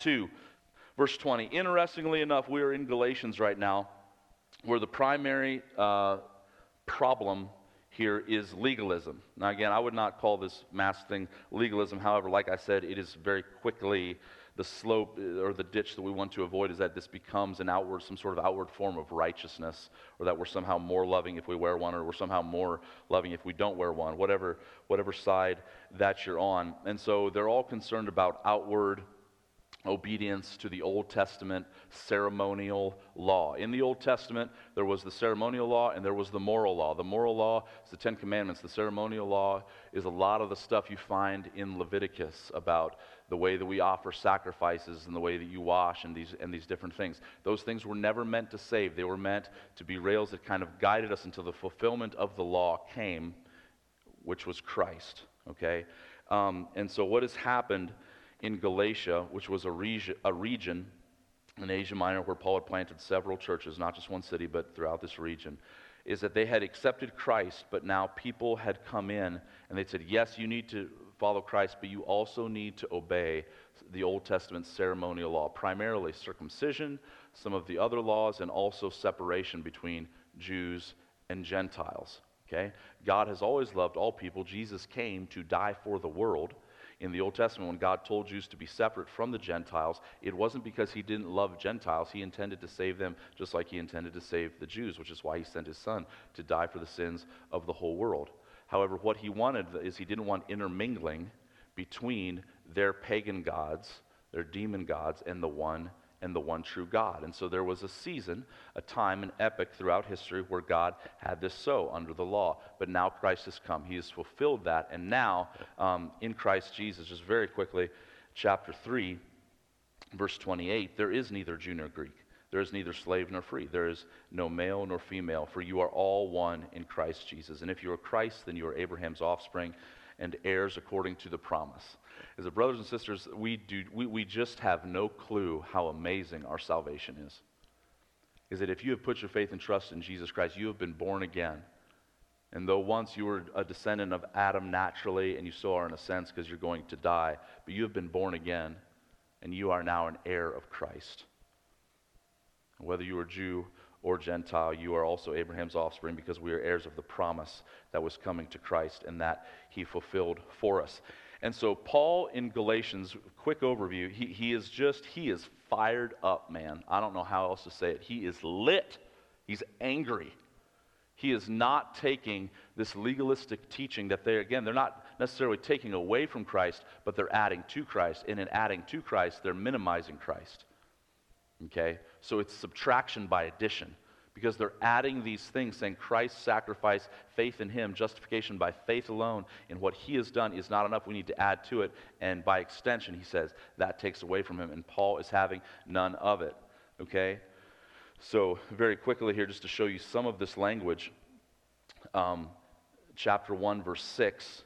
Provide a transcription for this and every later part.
2, verse 20. Interestingly enough, we are in Galatians right now, where the primary uh, problem here is legalism. Now, again, I would not call this mass thing legalism. However, like I said, it is very quickly the slope uh, or the ditch that we want to avoid is that this becomes an outward, some sort of outward form of righteousness, or that we're somehow more loving if we wear one, or we're somehow more loving if we don't wear one, whatever, whatever side that you're on. And so they're all concerned about outward obedience to the Old Testament ceremonial law. In the Old Testament, there was the ceremonial law and there was the moral law. The moral law is the Ten Commandments. The ceremonial law is a lot of the stuff you find in Leviticus about the way that we offer sacrifices and the way that you wash and these, and these different things. Those things were never meant to save, they were meant to be rails that kind of guided us until the fulfillment of the law came, which was Christ. Okay? Um, and so, what has happened in Galatia, which was a, regi- a region in Asia Minor where Paul had planted several churches, not just one city, but throughout this region, is that they had accepted Christ, but now people had come in and they said, Yes, you need to follow Christ, but you also need to obey the Old Testament ceremonial law, primarily circumcision, some of the other laws, and also separation between Jews and Gentiles. Okay? God has always loved all people. Jesus came to die for the world in the Old Testament, when God told Jews to be separate from the Gentiles, it wasn't because he didn't love Gentiles. He intended to save them just like he intended to save the Jews, which is why he sent his son to die for the sins of the whole world. However, what he wanted is he didn't want intermingling between their pagan gods, their demon gods, and the one and the one true God. And so there was a season, a time, an epoch throughout history where God had this so under the law. But now Christ has come. He has fulfilled that. And now, um, in Christ Jesus, just very quickly, chapter 3, verse 28, there is neither Jew nor Greek. There is neither slave nor free. There is no male nor female, for you are all one in Christ Jesus. And if you are Christ, then you are Abraham's offspring and heirs according to the promise is that, brothers and sisters, we, do, we, we just have no clue how amazing our salvation is. Is that if you have put your faith and trust in Jesus Christ, you have been born again. And though once you were a descendant of Adam naturally, and you still are in a sense because you're going to die, but you have been born again, and you are now an heir of Christ. Whether you are Jew or Gentile, you are also Abraham's offspring because we are heirs of the promise that was coming to Christ and that he fulfilled for us. And so, Paul in Galatians, quick overview, he, he is just, he is fired up, man. I don't know how else to say it. He is lit, he's angry. He is not taking this legalistic teaching that they, again, they're not necessarily taking away from Christ, but they're adding to Christ. And in adding to Christ, they're minimizing Christ. Okay? So it's subtraction by addition because they're adding these things, saying Christ's sacrifice, faith in Him, justification by faith alone in what He has done is not enough. We need to add to it. And by extension, he says, that takes away from Him. And Paul is having none of it. Okay? So, very quickly here, just to show you some of this language, um, chapter 1, verse 6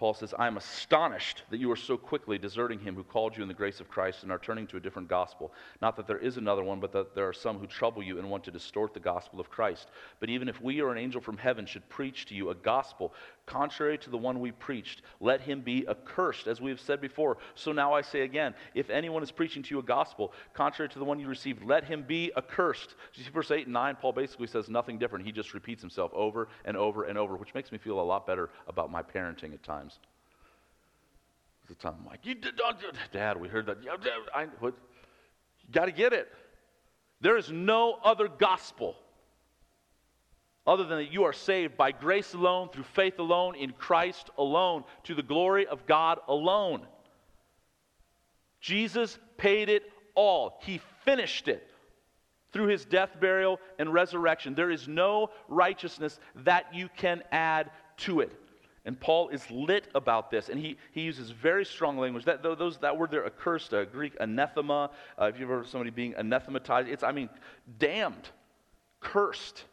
Paul says, I am astonished that you are so quickly deserting him who called you in the grace of Christ and are turning to a different gospel. Not that there is another one, but that there are some who trouble you and want to distort the gospel of Christ. But even if we or an angel from heaven should preach to you a gospel contrary to the one we preached, let him be accursed, as we have said before. So now I say again, if anyone is preaching to you a gospel contrary to the one you received, let him be accursed. You see, verse 8 and 9, Paul basically says nothing different. He just repeats himself over and over and over, which makes me feel a lot better about my parenting at times. The time I'm like, you did, Dad, we heard that. I, what? You got to get it. There is no other gospel other than that you are saved by grace alone, through faith alone, in Christ alone, to the glory of God alone. Jesus paid it all, He finished it through His death, burial, and resurrection. There is no righteousness that you can add to it. And Paul is lit about this, and he, he uses very strong language. That, those, that word there, accursed, uh, Greek anathema, uh, if you've ever heard of somebody being anathematized, it's, I mean, damned, cursed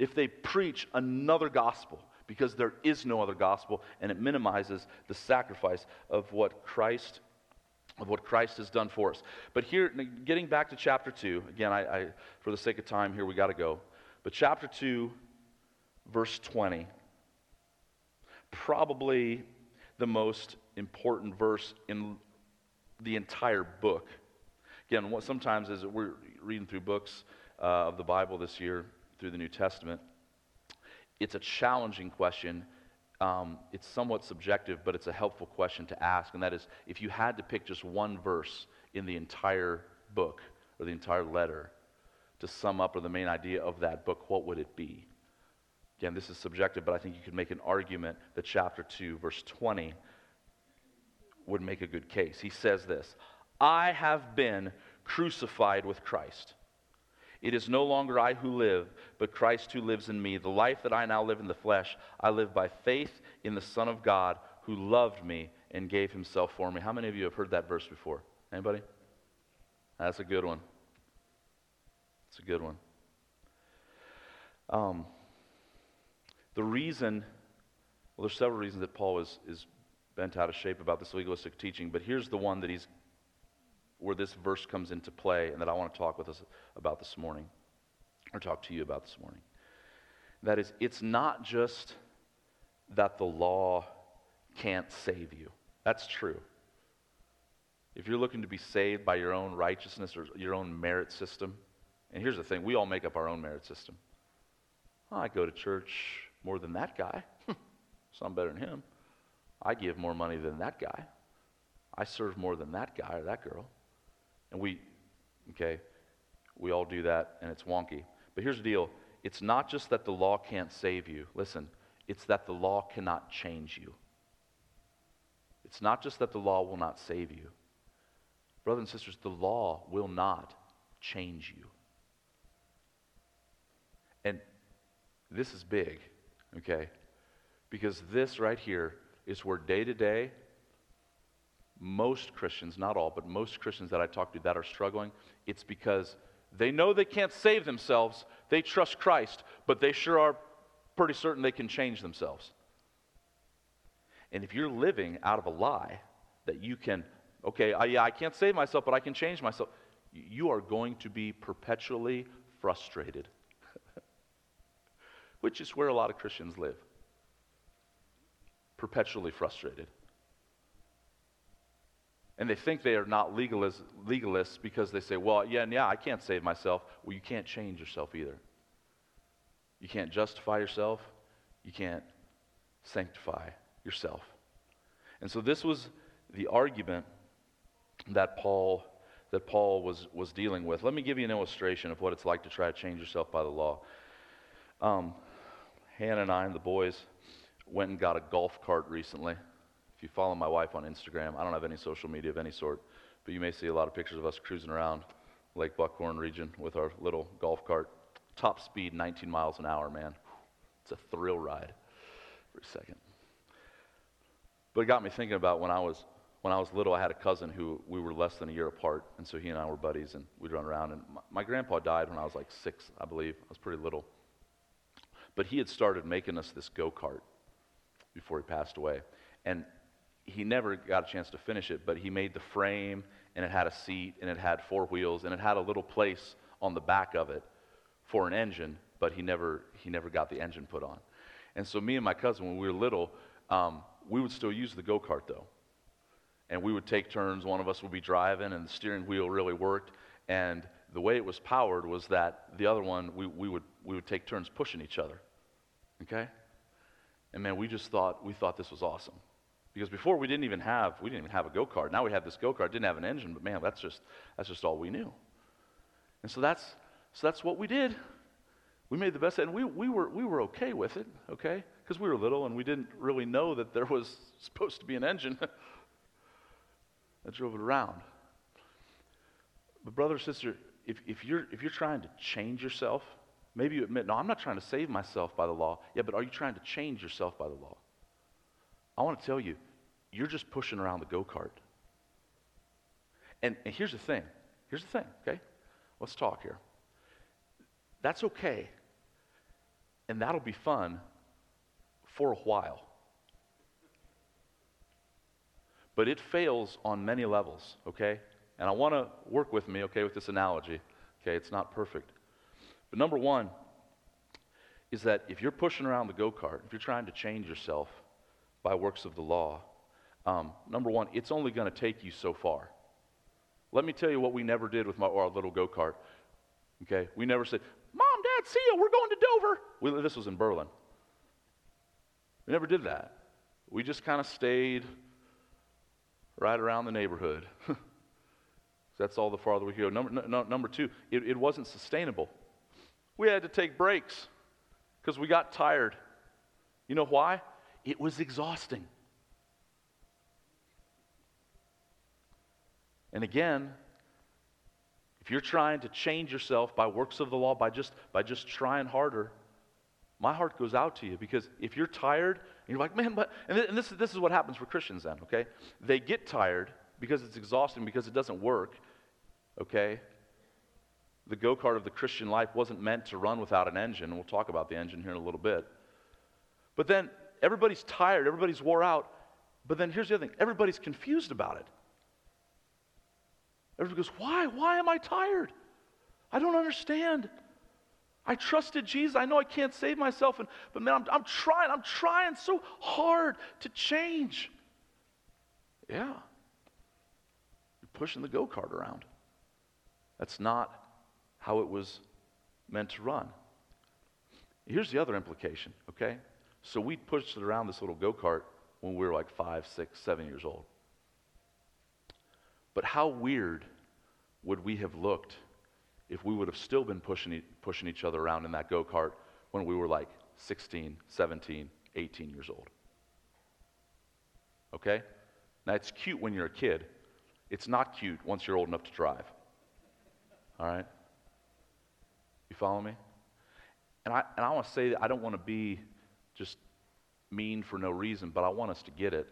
if they preach another gospel because there is no other gospel and it minimizes the sacrifice of what Christ of what Christ has done for us. But here getting back to chapter 2, again I, I for the sake of time here we got to go. But chapter 2 verse 20 probably the most important verse in the entire book. Again, what, sometimes as we're reading through books uh, of the Bible this year, through the New Testament, it's a challenging question. Um, it's somewhat subjective, but it's a helpful question to ask. And that is if you had to pick just one verse in the entire book or the entire letter to sum up or the main idea of that book, what would it be? Again, this is subjective, but I think you could make an argument that chapter 2, verse 20, would make a good case. He says this I have been crucified with Christ. It is no longer I who live, but Christ who lives in me. The life that I now live in the flesh, I live by faith in the Son of God who loved me and gave himself for me. How many of you have heard that verse before? Anybody? That's a good one. It's a good one. Um, the reason, well, there's several reasons that Paul is, is bent out of shape about this legalistic teaching, but here's the one that he's, where this verse comes into play and that I want to talk with us about this morning, or talk to you about this morning. That is, it's not just that the law can't save you. That's true. If you're looking to be saved by your own righteousness or your own merit system, and here's the thing we all make up our own merit system. I go to church more than that guy, so I'm better than him. I give more money than that guy. I serve more than that guy or that girl. And we, okay, we all do that and it's wonky. But here's the deal it's not just that the law can't save you. Listen, it's that the law cannot change you. It's not just that the law will not save you. Brothers and sisters, the law will not change you. And this is big, okay? Because this right here is where day to day, most Christians, not all, but most Christians that I talk to that are struggling, it's because they know they can't save themselves. They trust Christ, but they sure are pretty certain they can change themselves. And if you're living out of a lie that you can, okay, I, yeah, I can't save myself, but I can change myself, you are going to be perpetually frustrated, which is where a lot of Christians live. Perpetually frustrated. And they think they are not legalists, legalists because they say, well, yeah, yeah, I can't save myself. Well, you can't change yourself either. You can't justify yourself. You can't sanctify yourself. And so this was the argument that Paul that Paul was, was dealing with. Let me give you an illustration of what it's like to try to change yourself by the law. Um, Hannah and I and the boys went and got a golf cart recently. If you follow my wife on Instagram, I don't have any social media of any sort, but you may see a lot of pictures of us cruising around Lake Buckhorn region with our little golf cart. Top speed, 19 miles an hour, man. It's a thrill ride for a second. But it got me thinking about when I was when I was little, I had a cousin who we were less than a year apart, and so he and I were buddies, and we'd run around. And my, my grandpa died when I was like six, I believe. I was pretty little. But he had started making us this go kart before he passed away. And he never got a chance to finish it, but he made the frame, and it had a seat, and it had four wheels, and it had a little place on the back of it for an engine, but he never, he never got the engine put on. And so me and my cousin, when we were little, um, we would still use the go kart though. And we would take turns. One of us would be driving, and the steering wheel really worked. And the way it was powered was that the other one, we, we, would, we would take turns pushing each other. Okay? And man, we just thought, we thought this was awesome. Because before we didn't even have, we didn't even have a go kart. Now we have this go kart, didn't have an engine, but man, that's just, that's just all we knew. And so that's, so that's what we did. We made the best, and we, we, were, we were okay with it, okay? Because we were little and we didn't really know that there was supposed to be an engine that drove it around. But, brother or sister, if, if, you're, if you're trying to change yourself, maybe you admit, no, I'm not trying to save myself by the law. Yeah, but are you trying to change yourself by the law? I want to tell you, you're just pushing around the go kart. And, and here's the thing here's the thing, okay? Let's talk here. That's okay. And that'll be fun for a while. But it fails on many levels, okay? And I want to work with me, okay, with this analogy. Okay, it's not perfect. But number one is that if you're pushing around the go kart, if you're trying to change yourself by works of the law, um, number one, it's only going to take you so far. Let me tell you what we never did with my, our little go kart. Okay? We never said, Mom, Dad, see you, we're going to Dover. We, this was in Berlin. We never did that. We just kind of stayed right around the neighborhood. That's all the farther we go. Number, no, number two, it, it wasn't sustainable. We had to take breaks because we got tired. You know why? It was exhausting. And again, if you're trying to change yourself by works of the law, by just, by just trying harder, my heart goes out to you because if you're tired and you're like, man, but, and, and this, this is what happens for Christians then, okay? They get tired because it's exhausting, because it doesn't work, okay? The go kart of the Christian life wasn't meant to run without an engine. We'll talk about the engine here in a little bit. But then everybody's tired, everybody's wore out. But then here's the other thing everybody's confused about it. Everybody goes, Why? Why am I tired? I don't understand. I trusted Jesus. I know I can't save myself, and, but man, I'm, I'm trying. I'm trying so hard to change. Yeah. You're pushing the go kart around. That's not how it was meant to run. Here's the other implication, okay? So we pushed it around this little go kart when we were like five, six, seven years old. But how weird would we have looked if we would have still been pushing, pushing each other around in that go kart when we were like 16, 17, 18 years old? Okay? Now, it's cute when you're a kid. It's not cute once you're old enough to drive. All right? You follow me? And I, and I want to say that I don't want to be just mean for no reason, but I want us to get it.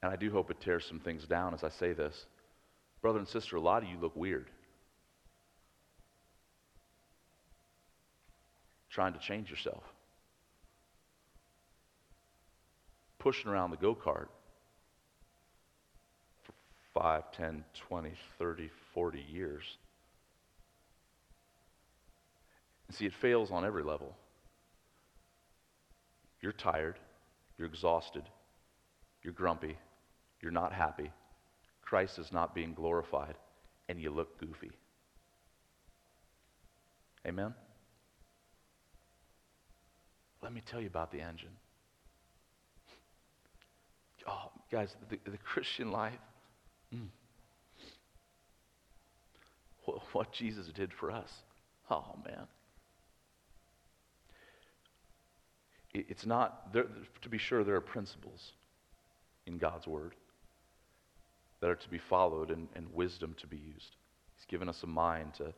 And I do hope it tears some things down as I say this. Brother and sister, a lot of you look weird. Trying to change yourself. Pushing around the go kart for 5, 10, 20, 30, 40 years. And see, it fails on every level. You're tired, you're exhausted, you're grumpy, you're not happy, Christ is not being glorified, and you look goofy. Amen? Let me tell you about the engine. Oh, guys, the, the Christian life, mm, what, what Jesus did for us. Oh, man. It, it's not, there, to be sure, there are principles in God's Word that are to be followed and, and wisdom to be used. He's given us a mind to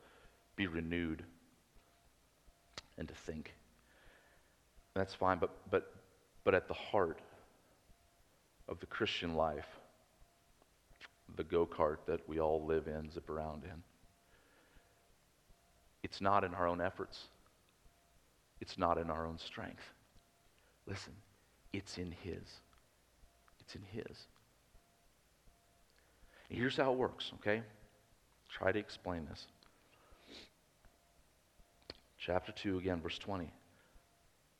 be renewed and to think. That's fine, but, but, but at the heart of the Christian life, the go kart that we all live in, zip around in, it's not in our own efforts, it's not in our own strength. Listen, it's in His. It's in His. Here's how it works, okay? Try to explain this. Chapter 2, again, verse 20. He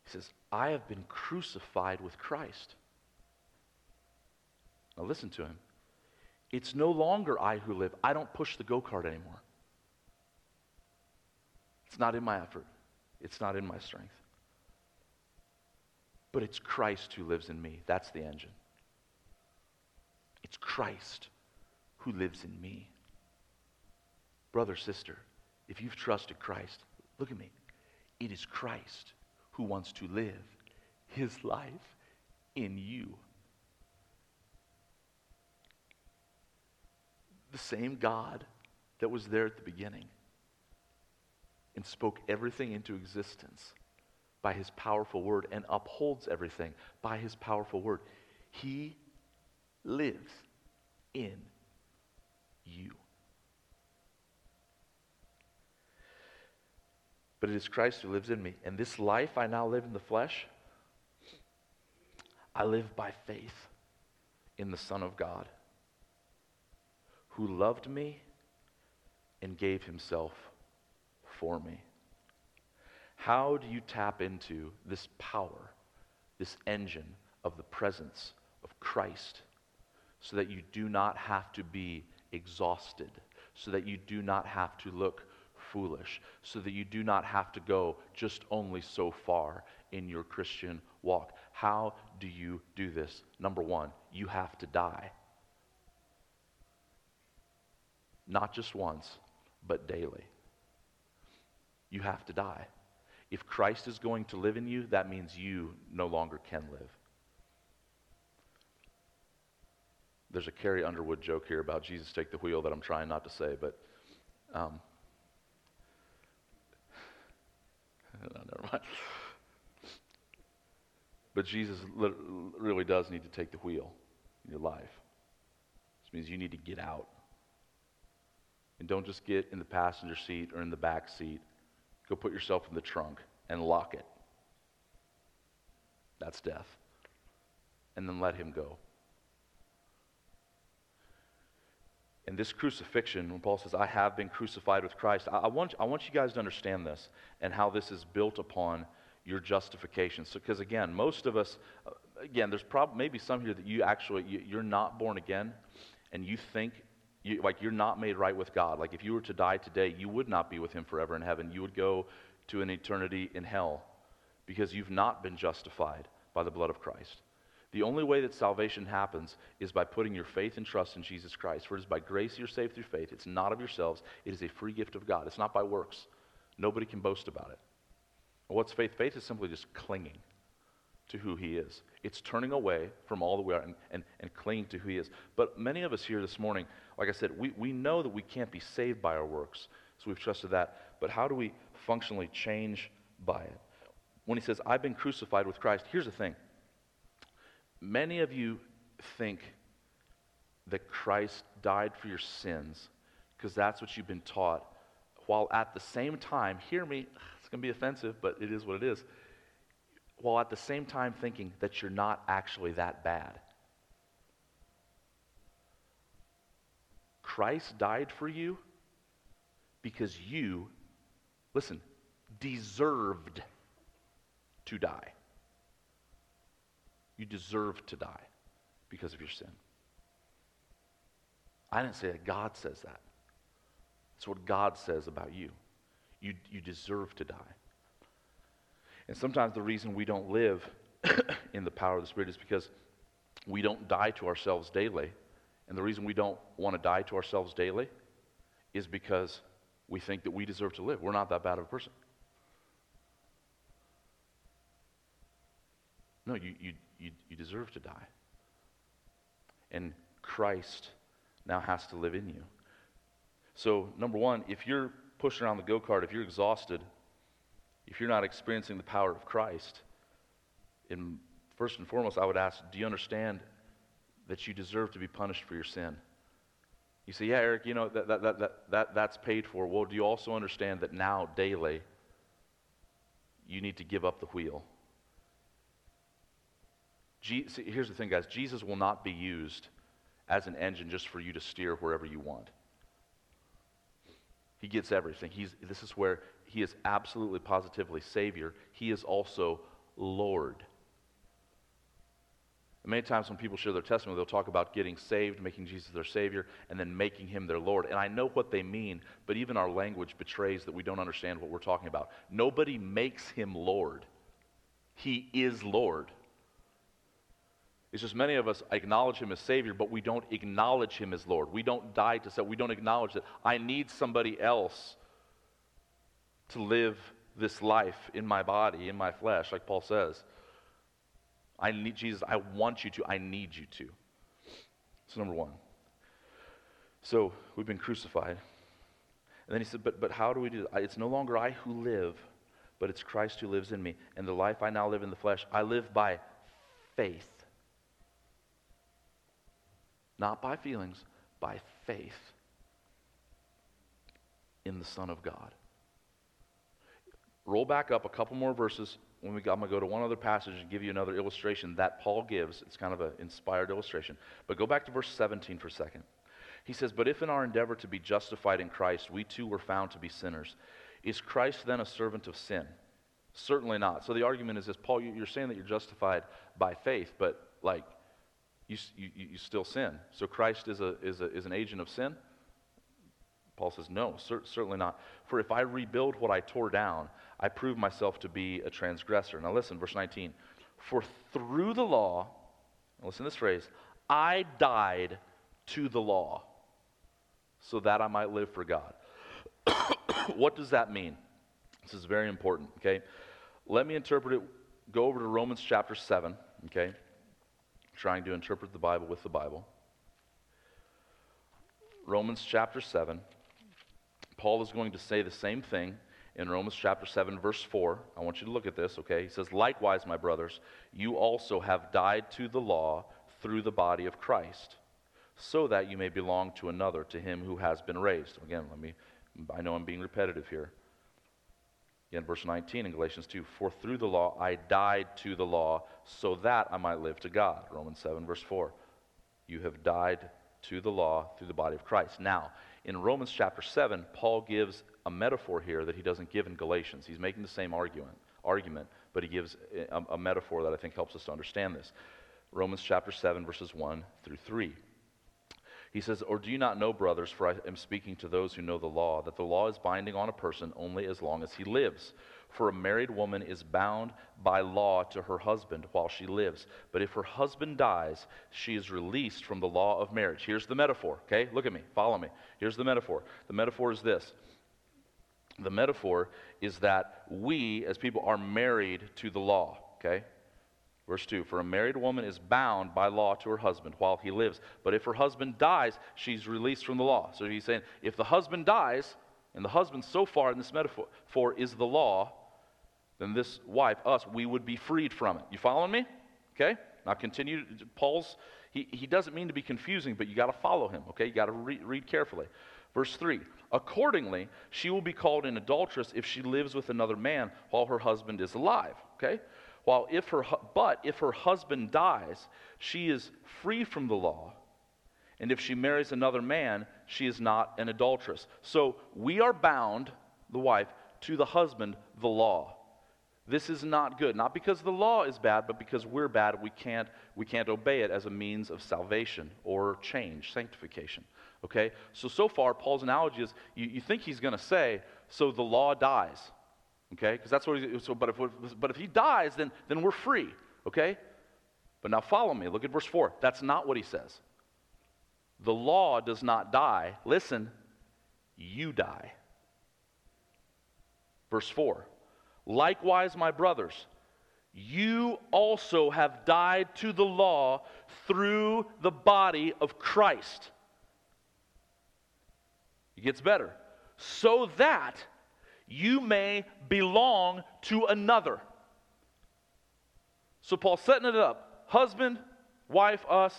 says, I have been crucified with Christ. Now listen to him. It's no longer I who live. I don't push the go kart anymore. It's not in my effort, it's not in my strength. But it's Christ who lives in me. That's the engine. It's Christ who lives in me. Brother, sister, if you've trusted Christ, look at me. It is Christ who wants to live his life in you. The same God that was there at the beginning and spoke everything into existence by his powerful word and upholds everything by his powerful word. He lives in you. But it is Christ who lives in me. And this life I now live in the flesh, I live by faith in the Son of God, who loved me and gave himself for me. How do you tap into this power, this engine of the presence of Christ, so that you do not have to be exhausted, so that you do not have to look foolish, so that you do not have to go just only so far in your Christian walk. How do you do this? Number one, you have to die. Not just once, but daily. You have to die. If Christ is going to live in you, that means you no longer can live. There's a Carrie Underwood joke here about Jesus take the wheel that I'm trying not to say, but um, no, never mind. But Jesus really does need to take the wheel in your life. This means you need to get out. And don't just get in the passenger seat or in the back seat. Go put yourself in the trunk and lock it. That's death. And then let him go. in this crucifixion, when Paul says, I have been crucified with Christ, I, I, want, I want you guys to understand this and how this is built upon your justification. Because so, again, most of us, uh, again, there's probably maybe some here that you actually, you, you're not born again and you think you, like you're not made right with God. Like if you were to die today, you would not be with him forever in heaven. You would go to an eternity in hell because you've not been justified by the blood of Christ. The only way that salvation happens is by putting your faith and trust in Jesus Christ. For it is by grace you're saved through faith. It's not of yourselves, it is a free gift of God. It's not by works. Nobody can boast about it. What's faith? Faith is simply just clinging to who He is. It's turning away from all that we are and, and, and clinging to who He is. But many of us here this morning, like I said, we, we know that we can't be saved by our works, so we've trusted that. But how do we functionally change by it? When He says, I've been crucified with Christ, here's the thing Many of you think that Christ died for your sins because that's what you've been taught, while at the same time, hear me, it's going to be offensive, but it is what it is, while at the same time thinking that you're not actually that bad. Christ died for you because you, listen, deserved to die. You deserve to die because of your sin. I didn't say that. God says that. It's what God says about you. You, you deserve to die. And sometimes the reason we don't live in the power of the Spirit is because we don't die to ourselves daily. And the reason we don't want to die to ourselves daily is because we think that we deserve to live. We're not that bad of a person. No, you, you, you, you deserve to die. And Christ now has to live in you. So, number one, if you're pushing around the go kart, if you're exhausted, if you're not experiencing the power of Christ, in, first and foremost, I would ask, do you understand that you deserve to be punished for your sin? You say, yeah, Eric, you know, that, that, that, that, that, that's paid for. Well, do you also understand that now, daily, you need to give up the wheel? See, here's the thing, guys Jesus will not be used as an engine just for you to steer wherever you want. He gets everything. He's, this is where he is absolutely positively Savior. He is also Lord. And many times when people share their testimony, they'll talk about getting saved, making Jesus their Savior, and then making him their Lord. And I know what they mean, but even our language betrays that we don't understand what we're talking about. Nobody makes him Lord, he is Lord. It's just many of us acknowledge him as Savior, but we don't acknowledge him as Lord. We don't die to self. We don't acknowledge that I need somebody else to live this life in my body, in my flesh, like Paul says. I need Jesus. I want you to. I need you to. So, number one. So, we've been crucified. And then he said, But, but how do we do that? It's no longer I who live, but it's Christ who lives in me. And the life I now live in the flesh, I live by faith not by feelings, by faith in the Son of God. Roll back up a couple more verses. When we, I'm going to go to one other passage and give you another illustration that Paul gives. It's kind of an inspired illustration. But go back to verse 17 for a second. He says, But if in our endeavor to be justified in Christ, we too were found to be sinners, is Christ then a servant of sin? Certainly not. So the argument is this Paul, you're saying that you're justified by faith, but like, you, you, you still sin. So Christ is, a, is, a, is an agent of sin? Paul says, no, cer- certainly not. For if I rebuild what I tore down, I prove myself to be a transgressor. Now listen, verse 19. For through the law, listen to this phrase, I died to the law so that I might live for God. what does that mean? This is very important, okay? Let me interpret it. Go over to Romans chapter 7, okay? Trying to interpret the Bible with the Bible. Romans chapter 7. Paul is going to say the same thing in Romans chapter 7, verse 4. I want you to look at this, okay? He says, Likewise, my brothers, you also have died to the law through the body of Christ, so that you may belong to another, to him who has been raised. Again, let me, I know I'm being repetitive here. Again, verse 19 in Galatians 2 For through the law I died to the law, so that I might live to God. Romans 7, verse 4. You have died to the law through the body of Christ. Now, in Romans chapter 7, Paul gives a metaphor here that he doesn't give in Galatians. He's making the same argument, argument but he gives a, a metaphor that I think helps us to understand this. Romans chapter 7, verses 1 through 3. He says, Or do you not know, brothers, for I am speaking to those who know the law, that the law is binding on a person only as long as he lives? For a married woman is bound by law to her husband while she lives. But if her husband dies, she is released from the law of marriage. Here's the metaphor, okay? Look at me, follow me. Here's the metaphor. The metaphor is this the metaphor is that we, as people, are married to the law, okay? Verse 2 For a married woman is bound by law to her husband while he lives. But if her husband dies, she's released from the law. So he's saying if the husband dies, and the husband so far in this metaphor for is the law, then this wife, us, we would be freed from it. You following me? Okay? Now continue. Paul's, he, he doesn't mean to be confusing, but you got to follow him, okay? You got to re- read carefully. Verse 3 Accordingly, she will be called an adulteress if she lives with another man while her husband is alive, okay? While if her, but if her husband dies, she is free from the law. And if she marries another man, she is not an adulteress. So we are bound, the wife, to the husband, the law. This is not good. Not because the law is bad, but because we're bad, we can't, we can't obey it as a means of salvation or change, sanctification. Okay? So, so far, Paul's analogy is you, you think he's going to say, so the law dies. Okay? Because that's what he's, so, but if, but if he dies, then, then we're free. Okay? But now follow me. Look at verse 4. That's not what he says. The law does not die. Listen, you die. Verse 4 Likewise, my brothers, you also have died to the law through the body of Christ. It gets better. So that you may belong to another. So Paul's setting it up. Husband, wife, us,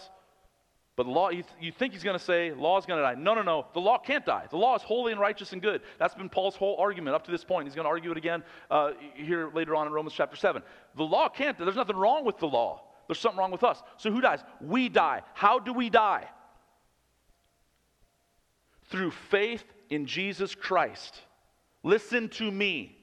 but law, you, th- you think he's going to say, law is going to die. No, no, no. The law can't die. The law is holy and righteous and good. That's been Paul's whole argument up to this point. He's going to argue it again uh, here later on in Romans chapter 7. The law can't, there's nothing wrong with the law. There's something wrong with us. So who dies? We die. How do we die? Through faith in Jesus Christ. Listen to me.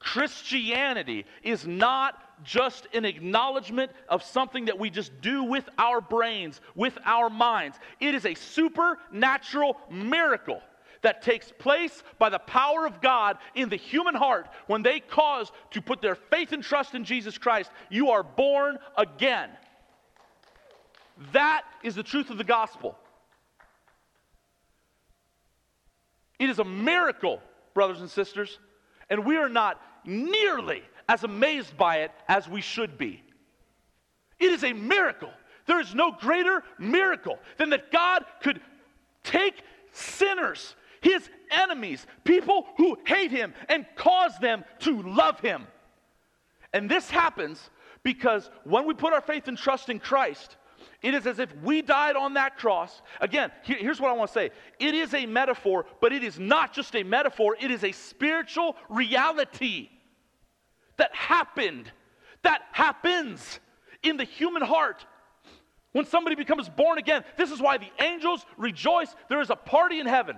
Christianity is not just an acknowledgement of something that we just do with our brains, with our minds. It is a supernatural miracle that takes place by the power of God in the human heart when they cause to put their faith and trust in Jesus Christ. You are born again. That is the truth of the gospel. It is a miracle, brothers and sisters, and we are not nearly as amazed by it as we should be. It is a miracle. There is no greater miracle than that God could take sinners, his enemies, people who hate him, and cause them to love him. And this happens because when we put our faith and trust in Christ, it is as if we died on that cross. Again, here, here's what I want to say it is a metaphor, but it is not just a metaphor, it is a spiritual reality that happened, that happens in the human heart. When somebody becomes born again, this is why the angels rejoice. There is a party in heaven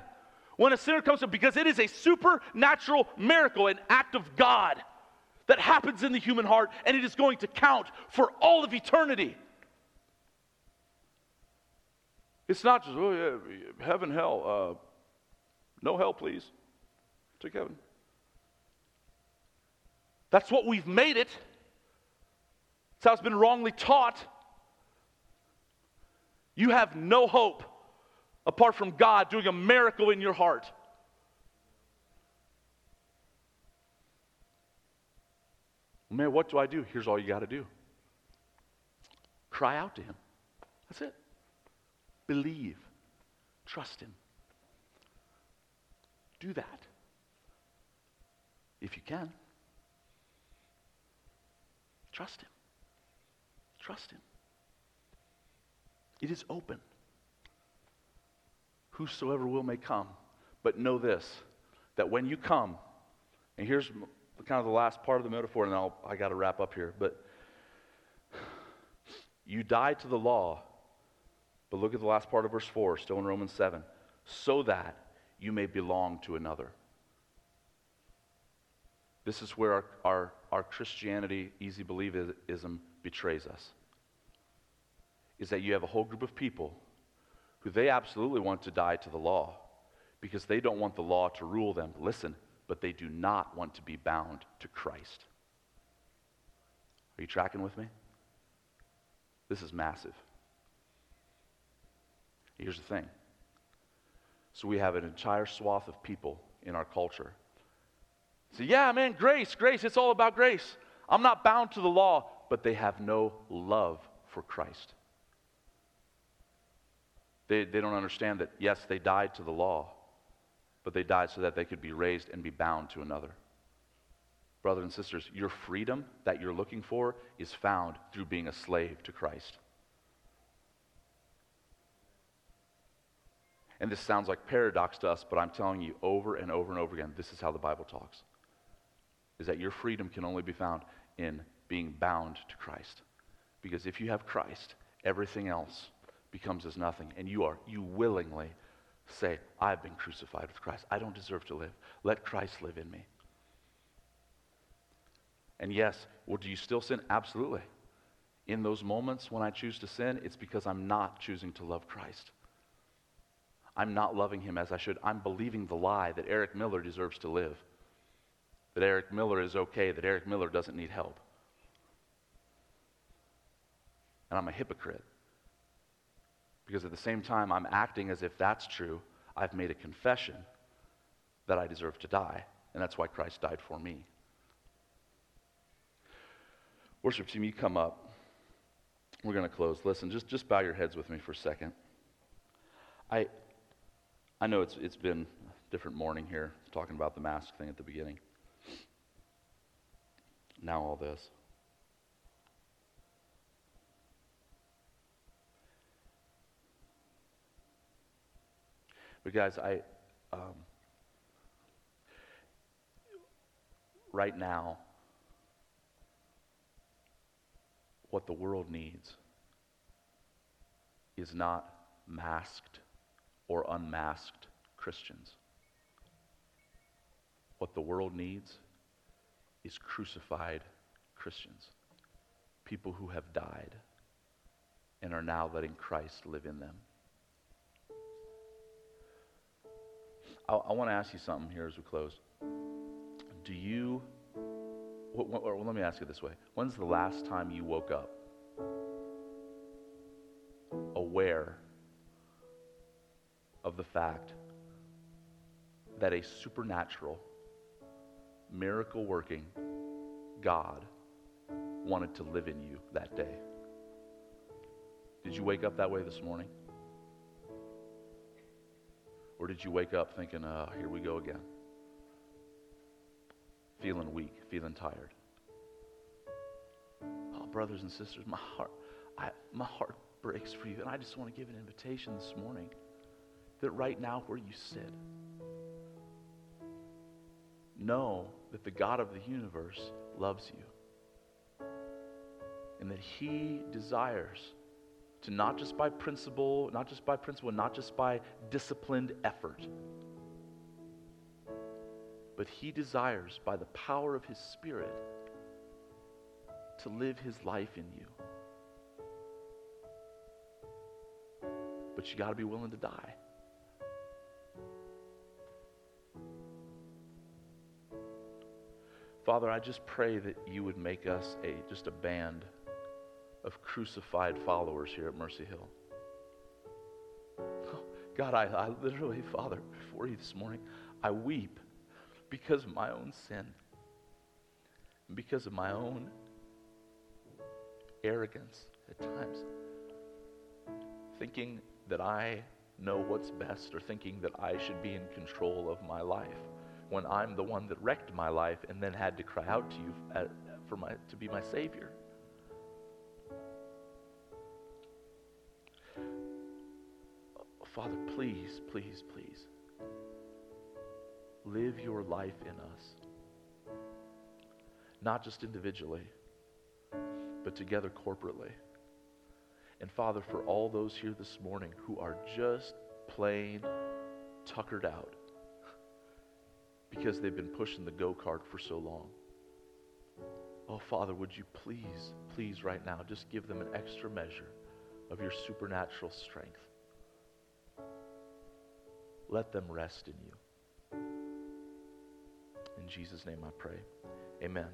when a sinner comes to because it is a supernatural miracle, an act of God that happens in the human heart, and it is going to count for all of eternity. It's not just, oh, yeah, heaven, hell. Uh, no hell, please. Take heaven. That's what we've made it. That's how it's been wrongly taught. You have no hope apart from God doing a miracle in your heart. Man, what do I do? Here's all you got to do cry out to Him. That's it. Believe, trust Him. Do that if you can. Trust Him. Trust Him. It is open. Whosoever will may come. But know this that when you come, and here's kind of the last part of the metaphor, and I'll, I got to wrap up here. But you die to the law. But look at the last part of verse 4, still in Romans 7, so that you may belong to another. This is where our, our, our Christianity, easy believism, betrays us. Is that you have a whole group of people who they absolutely want to die to the law because they don't want the law to rule them. Listen, but they do not want to be bound to Christ. Are you tracking with me? This is massive. Here's the thing. So we have an entire swath of people in our culture. Say, yeah, man, grace, grace, it's all about grace. I'm not bound to the law, but they have no love for Christ. They, they don't understand that, yes, they died to the law, but they died so that they could be raised and be bound to another. Brothers and sisters, your freedom that you're looking for is found through being a slave to Christ. And this sounds like paradox to us, but I'm telling you over and over and over again, this is how the Bible talks. Is that your freedom can only be found in being bound to Christ. Because if you have Christ, everything else becomes as nothing. And you are, you willingly say, I've been crucified with Christ. I don't deserve to live. Let Christ live in me. And yes, well, do you still sin? Absolutely. In those moments when I choose to sin, it's because I'm not choosing to love Christ. I'm not loving him as I should. I'm believing the lie that Eric Miller deserves to live, that Eric Miller is okay, that Eric Miller doesn't need help. And I'm a hypocrite. Because at the same time, I'm acting as if that's true. I've made a confession that I deserve to die, and that's why Christ died for me. Worship team, you come up. We're going to close. Listen, just, just bow your heads with me for a second. I, I know it's, it's been a different morning here, talking about the mask thing at the beginning. Now all this. But guys, I um, right now, what the world needs is not masked or unmasked Christians. What the world needs is crucified Christians, people who have died and are now letting Christ live in them. I, I want to ask you something here as we close. Do you, or let me ask you this way When's the last time you woke up aware of the fact that a supernatural, miracle working God wanted to live in you that day? Did you wake up that way this morning? Or did you wake up thinking, uh, here we go again? Feeling weak, feeling tired. Oh, brothers and sisters, my heart, I, my heart breaks for you. And I just want to give an invitation this morning that right now where you sit, know that the God of the universe loves you. And that he desires to not just by principle, not just by principle, not just by disciplined effort, but he desires by the power of his Spirit to live his life in you. but you got to be willing to die. Father, I just pray that you would make us a just a band of crucified followers here at Mercy Hill. God, I, I literally, Father, before you this morning, I weep because of my own sin, because of my own arrogance at times, thinking that I know what's best or thinking that I should be in control of my life when I'm the one that wrecked my life and then had to cry out to you uh, for my, to be my Savior. Father, please, please, please, live your life in us. Not just individually, but together corporately. And Father, for all those here this morning who are just plain tuckered out because they've been pushing the go kart for so long. Oh, Father, would you please, please, right now, just give them an extra measure of your supernatural strength. Let them rest in you. In Jesus' name I pray. Amen.